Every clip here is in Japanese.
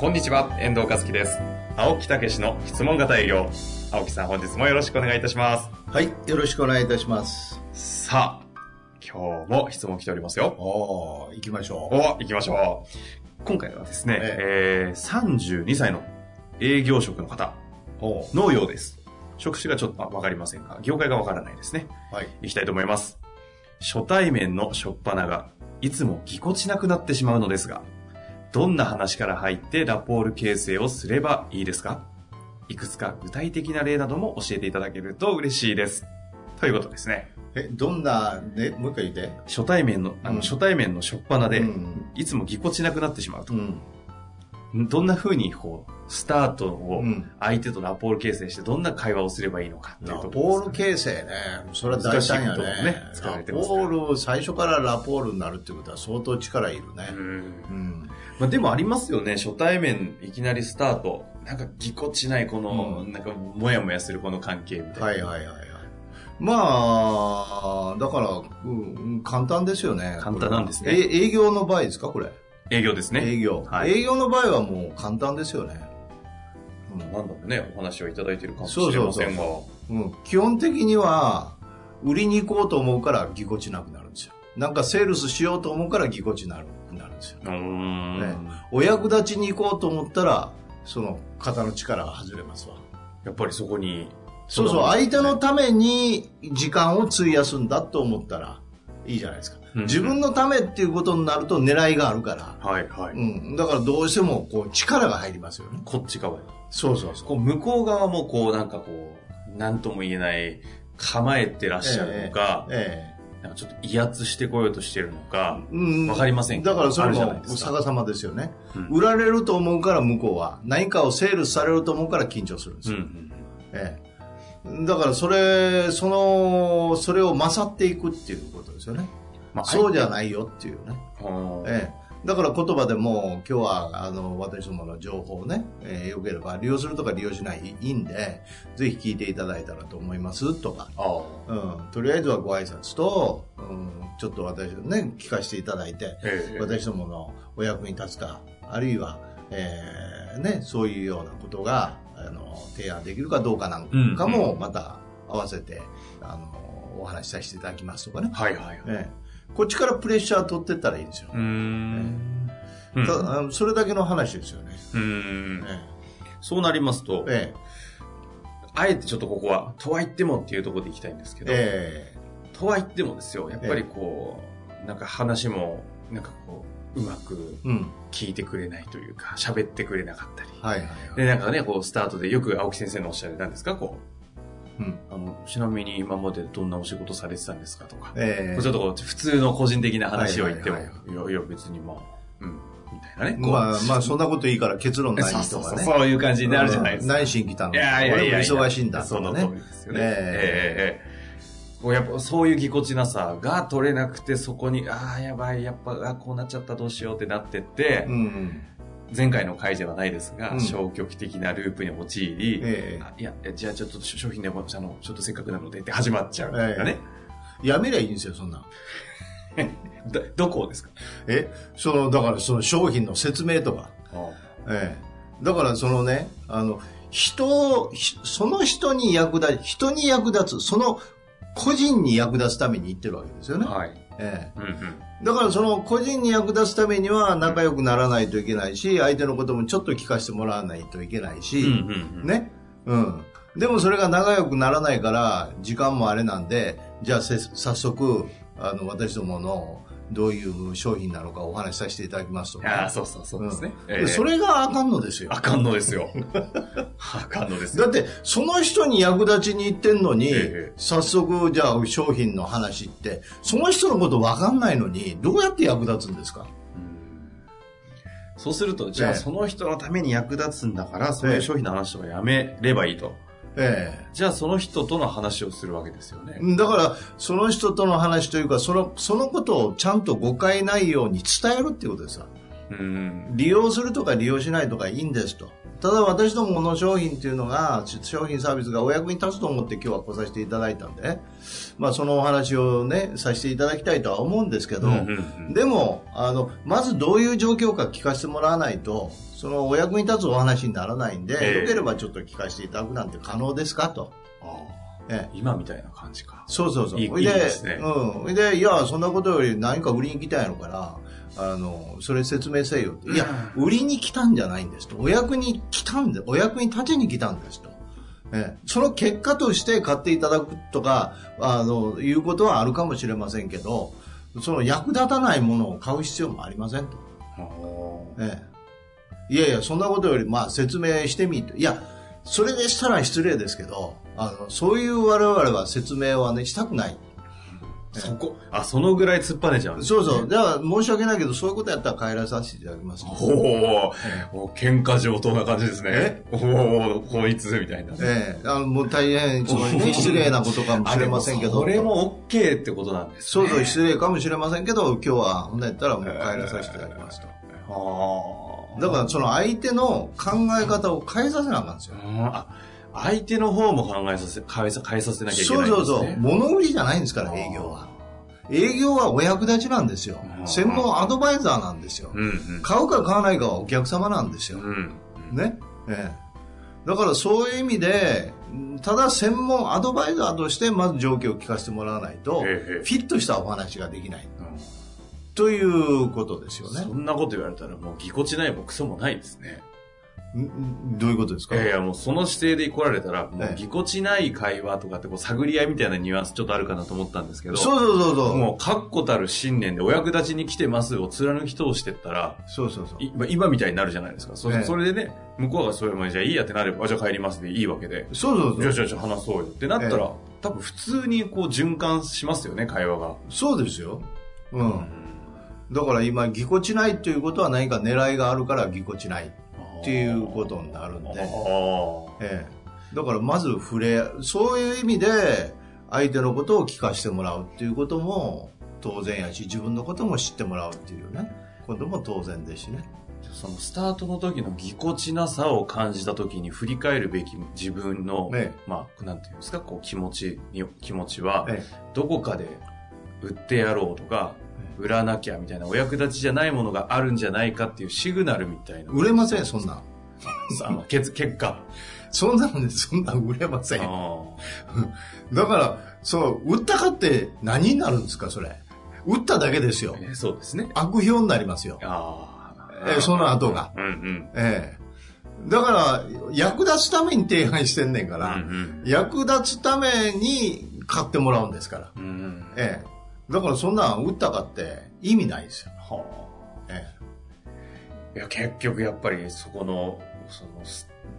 こんにちは、遠藤和樹です。青木武の質問型営業。青木さん、本日もよろしくお願いいたします。はい、よろしくお願いいたします。さあ、今日も質問来ておりますよ。おー、行きましょう。お、行きましょう。今回はですね、ええー、32歳の営業職の方のようです。職種がちょっとわかりませんが、業界がわからないですね。はい。行きたいと思います。初対面の初っ端が、いつもぎこちなくなってしまうのですが、どんな話から入ってラポール形成をすればいいですか？いくつか具体的な例なども教えていただけると嬉しいです。ということですね。え、どんな、ね、もう一回言って。初対面の、あの、うん初対面の初っ端で、うん。いつもぎこちなくなってしまうとう。ん。どんな風に、こう、スタートをうん相手とラポール形成して、どんな会話をすればいいのかっていうラとこポールろです形成ね。それは大胆やね。難しいことをね使われてラますからポール、最初からラポールになるってことは相当力いるねね。。うんうん。まあ、でもありますよね。初対面、いきなりスタート。なんかぎこちないこの、うんなんかもやもやするこの関係みたいな。はいはいはいはい。まあ、だから、うん、簡単ですよね。簡単なんですねえ営業の場合ですか、これ。営業ですね。営業、はい営業の場合はもう簡単ですよね。うんなんだろうね、お話をいただいてるかもしれませんが。うん、基本的には、売りに行こうと思うからぎこちなくなるんですよ。なんかセールスしようと思うからぎこちなるなるんですよ。うーん。ねお役立ちに行こうと思ったら、その肩の力が外れますわ。やっぱりそこに。そうそう、相手のために時間を費やすんだと思ったらいいじゃないですか。うん自分のためっていうことになると狙いがあるから。はいはい。うん。だからどうしてもこう力が入りますよね。こっち側に。そうそうそう。こう向こう側もこうなんかこう、なんとも言えない構えてらっしゃるのか、えなんかちょっと威圧してこようとしてるのかわかりませんだからそれも逆さまですよね。うん売られると思うから向こうは何かをセールスされると思うから緊張するんですよ。うんうんええ、だからそれ、その、それを勝っていくっていうことですよね。まあ、そうじゃないよっていうね。あええ。だから言葉でも今日はあの私どもの情報をね、えーよければ利用するとか利用しないいいんで、ぜひ聞いていただいたらと思いますとか、うん、とりあえずはご挨拶と、うん、ちょっと私ね、聞かせていただいて、ええ。私どものお役に立つか、あるいは、えーね、そういうようなことが、あの、提案できるかどうかなんかも、また合わせて、あの、お話しさせていただきますとかね。はいはいはい。ええこっちからプレッシャー取ってったらいいんですよ。うーん。うんたそれだけの話ですよね。うーんえそうなりますと、えあえてちょっとここは、とは言ってもっていうところでいきたいんですけど、えとは言ってもですよ、やっぱりこう、なんか話も、なんかこう、うまくえうん。聞いてくれないというか、喋ってくれなかったり。はいはいはい。で、なんかね、こう、スタートでよく青木先生のおっしゃる、なんですか、こうあの、ちなみに今までどんなお仕事されてたんですかとか、ええちょっとこう、普通の個人的な話を言っても、はいいはいや、いや、別にまあ、うん、みたいなね。まあ、まあ、そんなこといいから結論ないとかね。そういう感じになるじゃないですか。何しに来たのいやいやいや忙しいんだとその通かね。りですよね。えええええこうやっぱそういうぎこちなさが取れなくて、そこに、ああ、やばい、やっぱ、あこうなっちゃった、どうしようってなってって、うん。前回の回ではないですが、うん消極的なループに陥り、ええあいや、じゃあちょっと商品でも、あの、ちょっとせっかくなのでって始まっちゃうね。やめりゃいいんですよ、そんなん。ど、どこですか？えその、だからその商品の説明とか。ええ。だからそのね、あの、人その人に役立ち、人に役立つ、その個人に役立つために言ってるわけですよね。はい。えうんうん。え。だからその個人に役立つためには仲良くならないといけないし、相手のこともちょっと聞かせてもらわないといけないし。ね？うん。でもそれが仲良くならないから、時間もあれなんで、じゃあせ早速、あの、私どものどういう商品なのかお話しさせていただきますとか。ああ、そうそうそうですね。うんええそれがあかんのですよ。あかんのですよ。あかんのですよ。だって、その人に役立ちに行ってんのに、ええ早速、じゃあ商品の話って、その人のこと分かんないのに、どうやって役立つんですか？そうすると、じゃあええその人のために役立つんだから、そういう商品の話とかやめればいいと。えじゃあその人との話をするわけですよね。えだから、その人との話というか、その、そのことをちゃんと誤解ないように伝えるっていうことですよ。うん。利用するとか利用しないとかいいんですと。ただ私どもの商品っていうのが、商品サービスがお役に立つと思って今日は来させていただいたんで、まあそのお話をね、させていただきたいとは思うんですけど、でも、あの、まずどういう状況か聞かせてもらわないと、そのお役に立つお話にならないんで、ええよければちょっと聞かせていただくなんて可能ですかと。ええ今みたいな感じか。そうそうそう。いいでいいですねうん。で、いや、そんなことより何か売りに来たんやろから、あの、それ説明せよって。いや、売りに来たんじゃないんですと。お役に来たんで、お役に立ちに来たんですと。ええ、その結果として買っていただくとか、あの、いうことはあるかもしれませんけど、その役立たないものを買う必要もありませんと。ええ。いやいや、そんなことより、まあ説明してみて。いや、それでしたら失礼ですけど、あの、そういう我々は説明はね、したくない。そこ、あ、そのぐらい突っぱねちゃうそうそう。だから申し訳ないけど、そういうことやったら帰らさせていただきます。おおお喧嘩上等な感じですね。おおこいつみたいな。ええあの、もう大変、そのね、失礼なことかもしれませんけど。これも OK ってことなんですね。そうそう、失礼かもしれませんけど、今日は、ほんなやったらもう帰らさせていただきますと。ああ。だから、その相手の考え方を変えさせなあかんですよ。うんあ、相手の方も考えさせ、変えさ変えさせなきゃいけなそいうんですね。そうそう。物売りじゃないんですから、営業は。営業はお役立ちなんですよう。ん専門アドバイザーなんですよ。うんうん。買うか買わないかはお客様なんですよ。うん。ね？ええ。だからそういう意味で、ただ専門アドバイザーとしてまず状況を聞かせてもらわないと、ええフィットしたお話ができない。うんということですよねそ。んなこと言われたらもうぎこちないもクソもないですね。どういうことですか？いやいや、もうその姿勢で来られたら、もうええぎこちない会話とかってこう探り合いみたいなニュアンスちょっとあるかなと思ったんですけど、そうそうそうそう。もう確固たる信念でお役立ちに来てますを貫き通してったら、そうそうそう。今みたいになるじゃないですか。そ,、ええそれでね、向こうがそれもじゃあいいやってなれば、あじゃあ帰りますでいいわけで、そうそうそう。じゃあじゃあじゃあ話そうよってなったら、え多分普通にこう循環しますよね、会話が。そうですよ。うん。だから今、ぎこちないということは何か狙いがあるからぎこちないっていうことになるんで。あええ、だからまず触れそういう意味で相手のことを聞かせてもらうっていうことも当然やし自分のことも知ってもらうっていうね。ことも当然ですしね。あ。そのスタートの時のぎこちなさを感じた時に振り返るべき自分の、えまあ、なんていうんですか、こう気持ちに、気持ちは、え。どこかで売ってやろうとか、売らなきゃみたいなお役立ちじゃないものがあるんじゃないかっていうシグナルみたいな。売れませんそんなん あの結結果。そんなんでそんなん売れませんあ だからそう売ったかって何になるんですかそれ売っただけですよーえそうですね。悪評になりますよ、ああ。ええその後がうんうん。ええだから役立つために提案してんねんから、うん役立つために買ってもらうんですからうん。うん。ええ。だからそんなん売ったかって意味ないですよ。はえあ。いや、結局やっぱりそこの、その、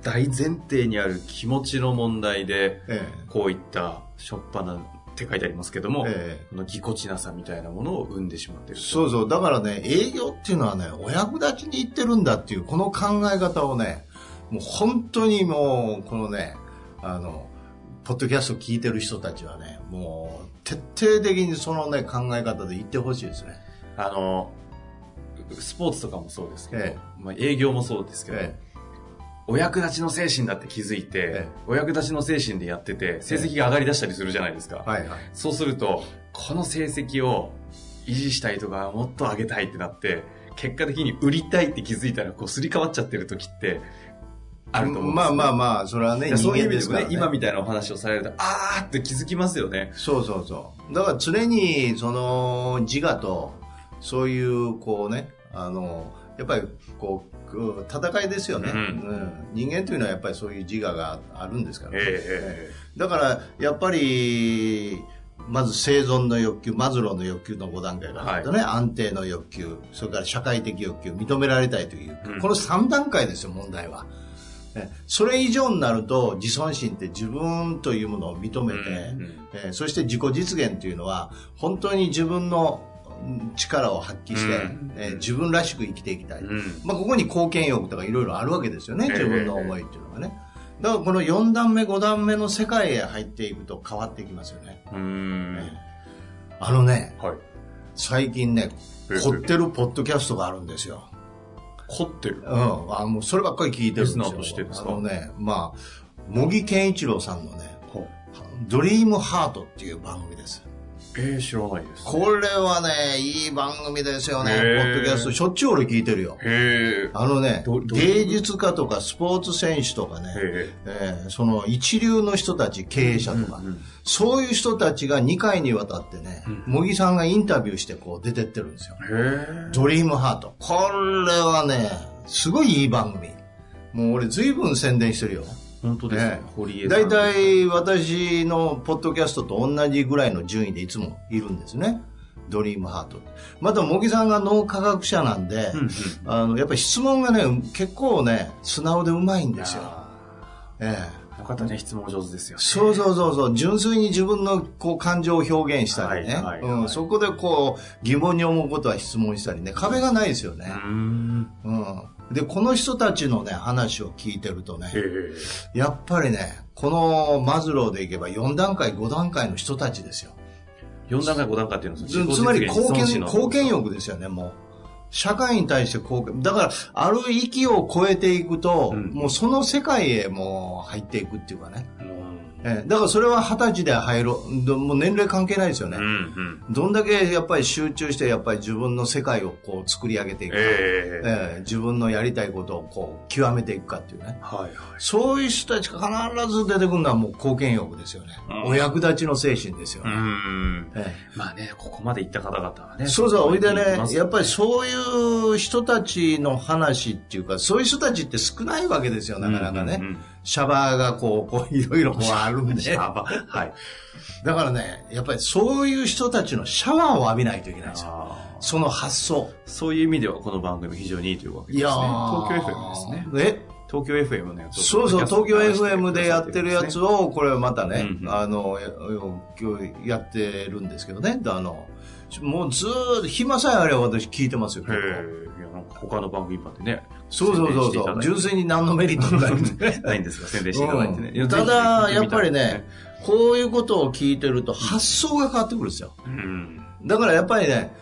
大前提にある気持ちの問題で、え。えこういったしょっぱなって書いてありますけども、え。えこのぎこちなさみたいなものを生んでしまってえ。いる。そうそう。だからね、営業っていうのはね、お役立ちに行ってるんだっていう、この考え方をね、もう本当にもう、このね、あの、ポッドキャスト聞いてる人たちはね、もう、徹底的にそのね、考え方で言ってほしいですね。あの、スポーツとかもそうですけど、えまあ、営業もそうですけど、えお役立ちの精神だって気づいて、ええお役立ちの精神でやってて、成績が上がり出したりするじゃないですか。え。はいはい。そうすると、この成績を維持したいとか、もっと上げたいってなって、結果的に売りたいって気づいたら、こう、すり替わっちゃってる時って、あると思うんですまあまああ、まあ、それはね、人そういう意味間ですすね、今みたいなお話をされると、あーって気づきますよね。そうそうそう。だから常に、その、自我と、そういう、こうね、あの、やっぱり、こう、く戦いですよね、うん。うん。人間というのはやっぱりそういう自我があるんですから、ね。えだから、やっぱり、まず生存の欲求、マズローの欲求の5段階があるとね、安定の欲求、それから社会的欲求、認められたいという欲求、うん。この3段階ですよ、問題は。ねそれ以上になると、自尊心って自分というものを認めて、うんそして自己実現というのは、本当に自分の力を発揮して、うんえー自分らしく生きていきたい。うん。まあ、ここに貢献欲とかいろいろあるわけですよね、ええ自分の思いっていうのがね。だからこの4段目、5段目の世界へ入っていくと変わっていきますよね。うーん。あのね、はい。最近ね、ええ凝ってるポッドキャストがあるんですよ。凝ってる。うん。あもうそればっかり聞いてるんですよ。リスナーとしてですか？あのね、まあ、茂木健一郎さんのね、ドリームハートっていう番組です。えー、知らないです。これはね、いい番組ですよね。ポッドキャスト、しょっちゅう俺聞いてるよ。へえ。あのね芸術家とかスポーツ選手とかね、へえーその一流の人たち、経営者とか、うんうんそういう人たちが2回にわたってね、茂木さんがインタビューしてこう出てってるんですよ。へえ。ドリームハート。これはね、すごいいい番組。もう俺随分宣伝してるよ。本当ですねね。堀江さん。大体私のポッドキャストと同じぐらいの順位でいつもいるんですね。ドリームハート。また、茂木さんが脳科学者なんで。あの、やっぱり質問がね、結構ね、素直でうまいんですよ。ええ。よかったね、質問上手ですよね。そうそうそうそう、純粋に自分のこう感情を表現したりね、はいはいはいうん、そこでこう疑問に思うことは質問したりね、壁がないですよねう。ーん。うん。で、この人たちのね、話を聞いてるとね。やっぱりね、このマズローでいけば4段階、5段階の人たちですよ。4段階、5段階っていうのはつつまり貢献、貢献欲。欲ですよね、もう。社会に対して貢献。だから、ある域を超えていくと、うんもうその世界へもう入っていくっていうかね。うんええだからそれは二十歳で入ろう。どもう年齢関係ないですよね。うんうん。どんだけやっぱり集中して、やっぱり自分の世界をこう作り上げていくか。ええ。ええ自分のやりたいことをこう極めていくかっていうね。はいはい。そういう人たちが必ず出てくるのはもう貢献欲ですよね。うんお役立ちの精神ですようね。ん。えまあね、ここまで行った方々はね。えそうそう、おいでね、やっぱりうそういう人たちの話っていうか、そういう人たちって少ないわけですよ、なかなかね。うんうんうんシャバーがこう、こういろいろこうあるんで。シャバ。はい。だからね、やっぱりそういう人たちのシャワーを浴びないといけないんですよ。その発想。そういう意味ではこの番組非常にいいというわけですね。東京 FM ですね。え？東京 FM のやつをそうそう、東京 FM でやってるやつを。を、これまたね、うんうんあの、や今日やってるんですけどね。あの、もうずーっと、暇さえあれば私聞いてますよ。へえ。いや、なんか他の番組版でね。そうそうそうそう。純粋に何のメリットもないんで。ないんですが、宣伝していただいてね。うんただ、やっぱりね、こういうことを聞いてると発想が変わってくるんですよ。うん。だからやっぱりね、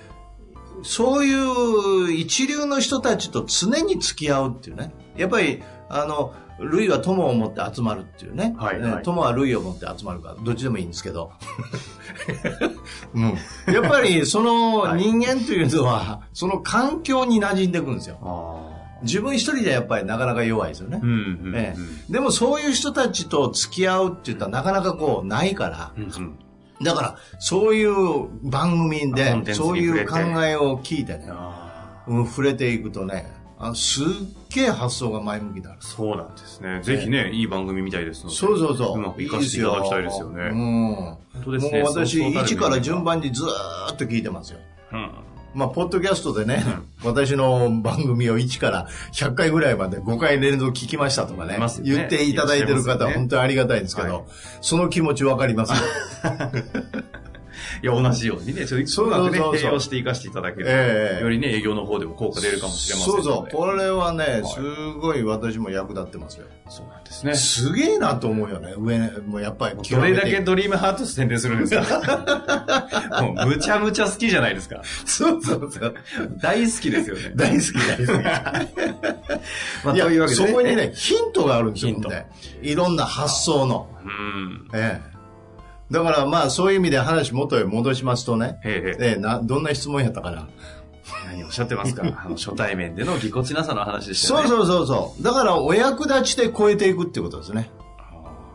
そういう一流の人たちと常に付き合うっていうね。やっぱり、あの、類は友を持って集まるっていうね。はいはいね友は類を持って集まるから、どっちでもいいんですけど。うん、やっぱり、その人間というのは、その環境に馴染んでいくんですよ。あ自分一人でやっぱりなかなか弱いですよねでもそういう人たちと付き合うって言ったらなかなかこうないから、うんうんだからそういう番組でそういう考えを聞いてね、あうん、触れていくとね、あすっげえ発想が前向きになる。そうなんですね。ぜひね、いい番組みたいですので。そうそうそう。うまく活かしていただきたいですよね。うん。本当ですね。もう私、一から順番にずーっと聞いてますよ。うん。まあ、ポッドキャストでね、私の番組を1から100回ぐらいまで5回連続聞きましたとかねね。言っていただいてる方は本当にありがたいんですけど、はい。その気持ちわかります？よ。いや、同じようにね、ちょっとそうまくね、併用していかしていただけると、ええよりね、営業の方でも効果出るかもしれません。そうそう。これはね、いすごい私も役立ってますよ。そうなんですね。すげえなと思うよね。上、もうやっぱり極どれだけドリームハート宣伝するんですか？もう、むちゃむちゃ好きじゃないですか。そうそうそう。大好きですよね。大好き大好き。まあ、いやというわけで、そこにね、ヒントがあるんですよ。ヒントねいろんな発想の。うん。ええ。だからまあそういう意味で話元へ戻しますとね、へえへえええ、な、どんな質問やったかな。何おっしゃってますか？あの、初対面でのぎこちなさの話でしたよね。そうそうそうそう。だからお役立ちで超えていくっていうことですね。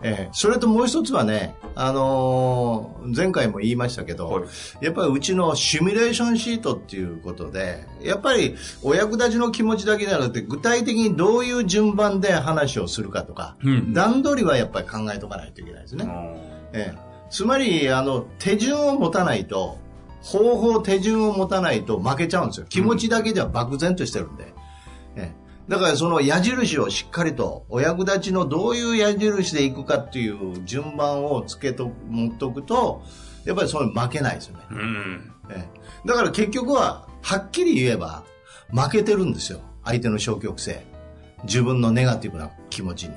ええ。それともう一つはね、あのー前回も言いましたけど、はいやっぱりうちのシミュレーションシートっていうことで、やっぱりお役立ちの気持ちだけじゃなくて、具体的にどういう順番で話をするかとか、うん段取りはやっぱり考えとかないといけないですね。うんええ、つまり、あの、手順を持たないと、方法、手順を持たないと負けちゃうんですよ。気持ちだけでは漠然としてるんで。ええ、だからその矢印をしっかりと、お役立ちのどういう矢印でいくかっていう順番をつけと、持っとくと、やっぱりそれ負けないですよね。うん。ええだから結局は、はっきり言えば、負けてるんですよ。相手の消極性。自分のネガティブな気持ちに。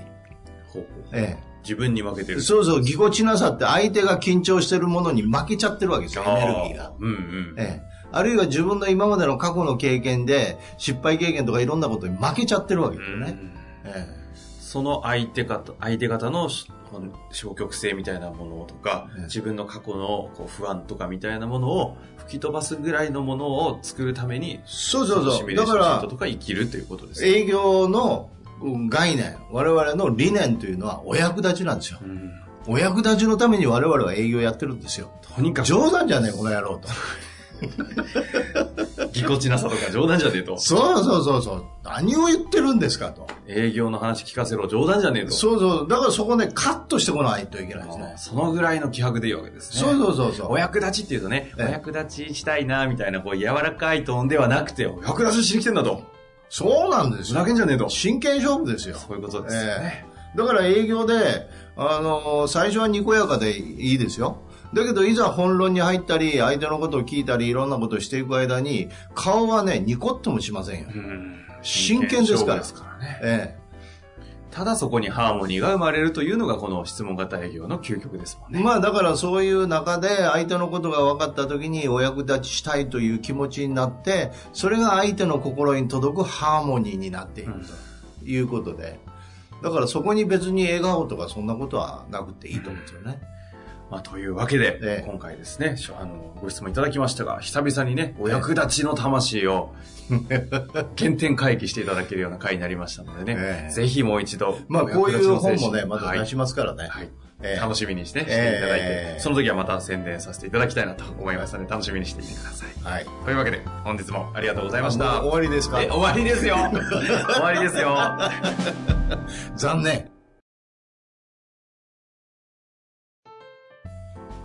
ほうほうえ自分に負けてえ、る。そうそう、ぎこちなさって相手が緊張してるものに負けちゃってるわけですよ、エネルギーがあ。うんうん。ええ、あるいは自分の今までの過去の経験で、失敗経験とかいろんなことに負けちゃってるわけですよね。うんえその相手方、相手方の消極性みたいなものとか、ええ自分の過去のこう不安とかみたいなものを吹き飛ばすぐらいのものを作るために、え、そうそうそう。シミュレーだからションとか生きるということですね。営業のうん概念、我々の理念というのはお役立ちなんですよ。うんお役立ちのために我々は営業やってるんですよ。とにかく、冗談じゃねえ、この野郎と。ぎこちなさとか冗談じゃねえと。そうそうそうそう。何を言ってるんですかと。営業の話聞かせろ、冗談じゃねえと。そうそう。だからそこね、カットしてこないといけないですね。そのぐらいの気迫でいいわけですね。そうそうそうそう。お役立ちっていうとね、おええ役立ちしたいな、みたいな、こう、柔らかいトーンではなくて、お役立ちしに来てんだと。そうなんですよふざ。けんじゃねえと。真剣勝負ですよ。そういうことですよね。だから営業で、あの最初はにこやかでいいですよ。だけど、いざ本論に入ったり、相手のことを聞いたり、いろんなことをしていく間に、顔はね、ニコってもしませんよ。うん真剣ですからですからね。えただそこにハーモニーが生まれるというのがこの質問型営業の究極ですもんえ。ね。まあ、だからそういう中で、相手のことが分かった時に、お役立ちしたいという気持ちになって、それが相手の心に届くハーモニーになっていくということで。だからそこに別に笑顔とかそんなことはなくていいと思うんですよね。まあ、というわけで、ええ今回ですね、しょあの、ご質問いただきましたが、久々にね、お役立ちの魂を、原点回帰していただけるような回になりましたのでね、ええぜひもう一度、まあ、こういう本もね、また出しますからね。はい。ええ楽しみにして、していただいて、ええその時はまた宣伝させていただきたいなと思いますので、楽しみにしていてください。はい。というわけで、本日もありがとうございましもた。う終わりですか？え、終わりですよ 終わりですよ 残念。